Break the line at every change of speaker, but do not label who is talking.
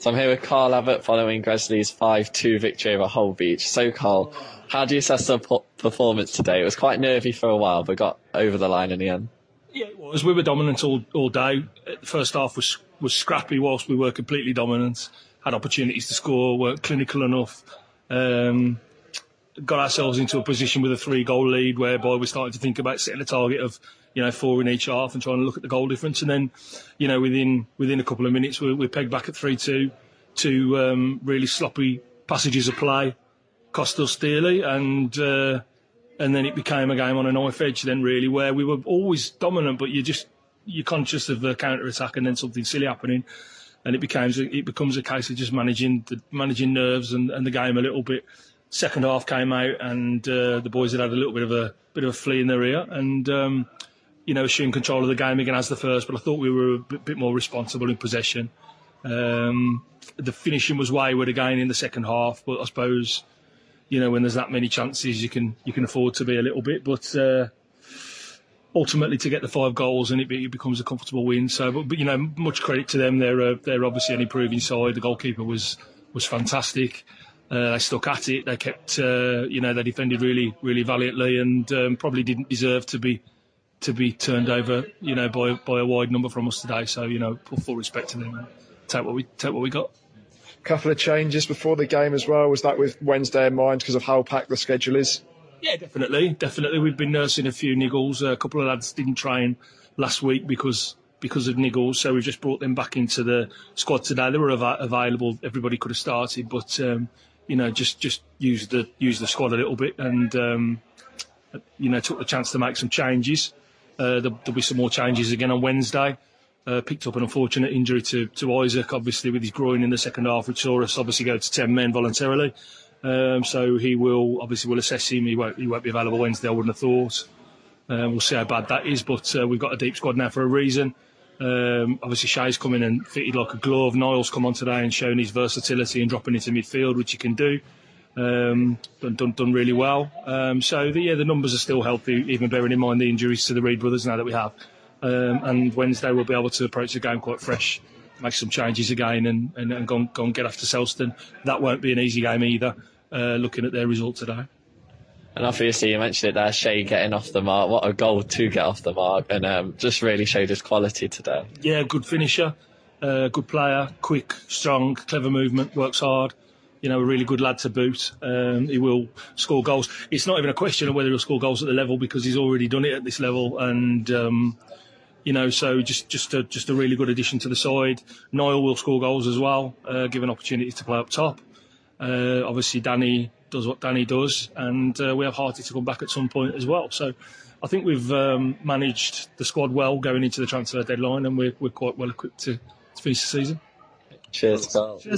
So I'm here with Carl Abbott following Gresley's 5-2 victory over Holbeach. So Carl, how do you assess the performance today? It was quite nervy for a while, but got over the line in the end.
Yeah, it was. We were dominant all, all day. The first half was was scrappy whilst we were completely dominant. Had opportunities to score, weren't clinical enough. Um, got ourselves into a position with a three goal lead whereby we started to think about setting a target of you know four in each half and trying to look at the goal difference. And then you know within within a couple of minutes we, we pegged back at 3-2 to um, really sloppy passages of play cost us dearly. And uh, and then it became a game on a knife edge then really where we were always dominant but you're just you're conscious of the counter attack and then something silly happening. And it becomes it becomes a case of just managing the managing nerves and, and the game a little bit second half came out and uh, the boys had had a little bit of a bit of a flea in their ear and um, you know assumed control of the game again as the first but I thought we were a bit, bit more responsible in possession. Um, the finishing was wayward again in the second half but I suppose you know when there's that many chances you can you can afford to be a little bit but uh, ultimately to get the five goals and it, it becomes a comfortable win. So but, but you know much credit to them. They're uh, they're obviously an improving side. The goalkeeper was was fantastic uh, they stuck at it. They kept, uh, you know, they defended really, really valiantly, and um, probably didn't deserve to be to be turned over, you know, by by a wide number from us today. So, you know, full respect to them. And take what we take what we got.
Couple of changes before the game as well. Was that with Wednesday in mind because of how packed the schedule is?
Yeah, definitely, definitely. We've been nursing a few niggles. Uh, a couple of lads didn't train last week because because of niggles, so we've just brought them back into the squad today. They were av- available. Everybody could have started, but um, you know, just just use the use the squad a little bit, and um, you know, took the chance to make some changes. Uh, there, will be some more changes again on Wednesday. Uh, picked up an unfortunate injury to, to Isaac, obviously with his groin in the second half, which saw us obviously go to ten men voluntarily. Um, so he will obviously will assess him. He won't he won't be available Wednesday. I wouldn't have thought. Uh, we'll see how bad that is, but uh, we've got a deep squad now for a reason. Um, obviously, Shay's come in and fitted like a glove. Niall's come on today and shown his versatility and dropping into midfield, which he can do. Um, done, done, done really well. Um, so the, yeah, the numbers are still healthy, even bearing in mind the injuries to the Reid brothers now that we have. Um, and Wednesday we'll be able to approach the game quite fresh, make some changes again, and, and, and go, and, go and get after Selston. That won't be an easy game either. Uh, looking at their result today.
And obviously, you mentioned it there, Shay getting off the mark. What a goal to get off the mark, and um, just really showed his quality today.
Yeah, good finisher, uh, good player, quick, strong, clever movement, works hard. You know, a really good lad to boot. Um, he will score goals. It's not even a question of whether he'll score goals at the level because he's already done it at this level, and um, you know, so just just a, just a really good addition to the side. Niall will score goals as well, uh, given opportunities to play up top. Uh, obviously, Danny does what Danny does, and uh, we have Harty to come back at some point as well. So I think we've um, managed the squad well going into the transfer deadline, and we're, we're quite well equipped to, to finish the season.
Cheers, Carl.
Cheers.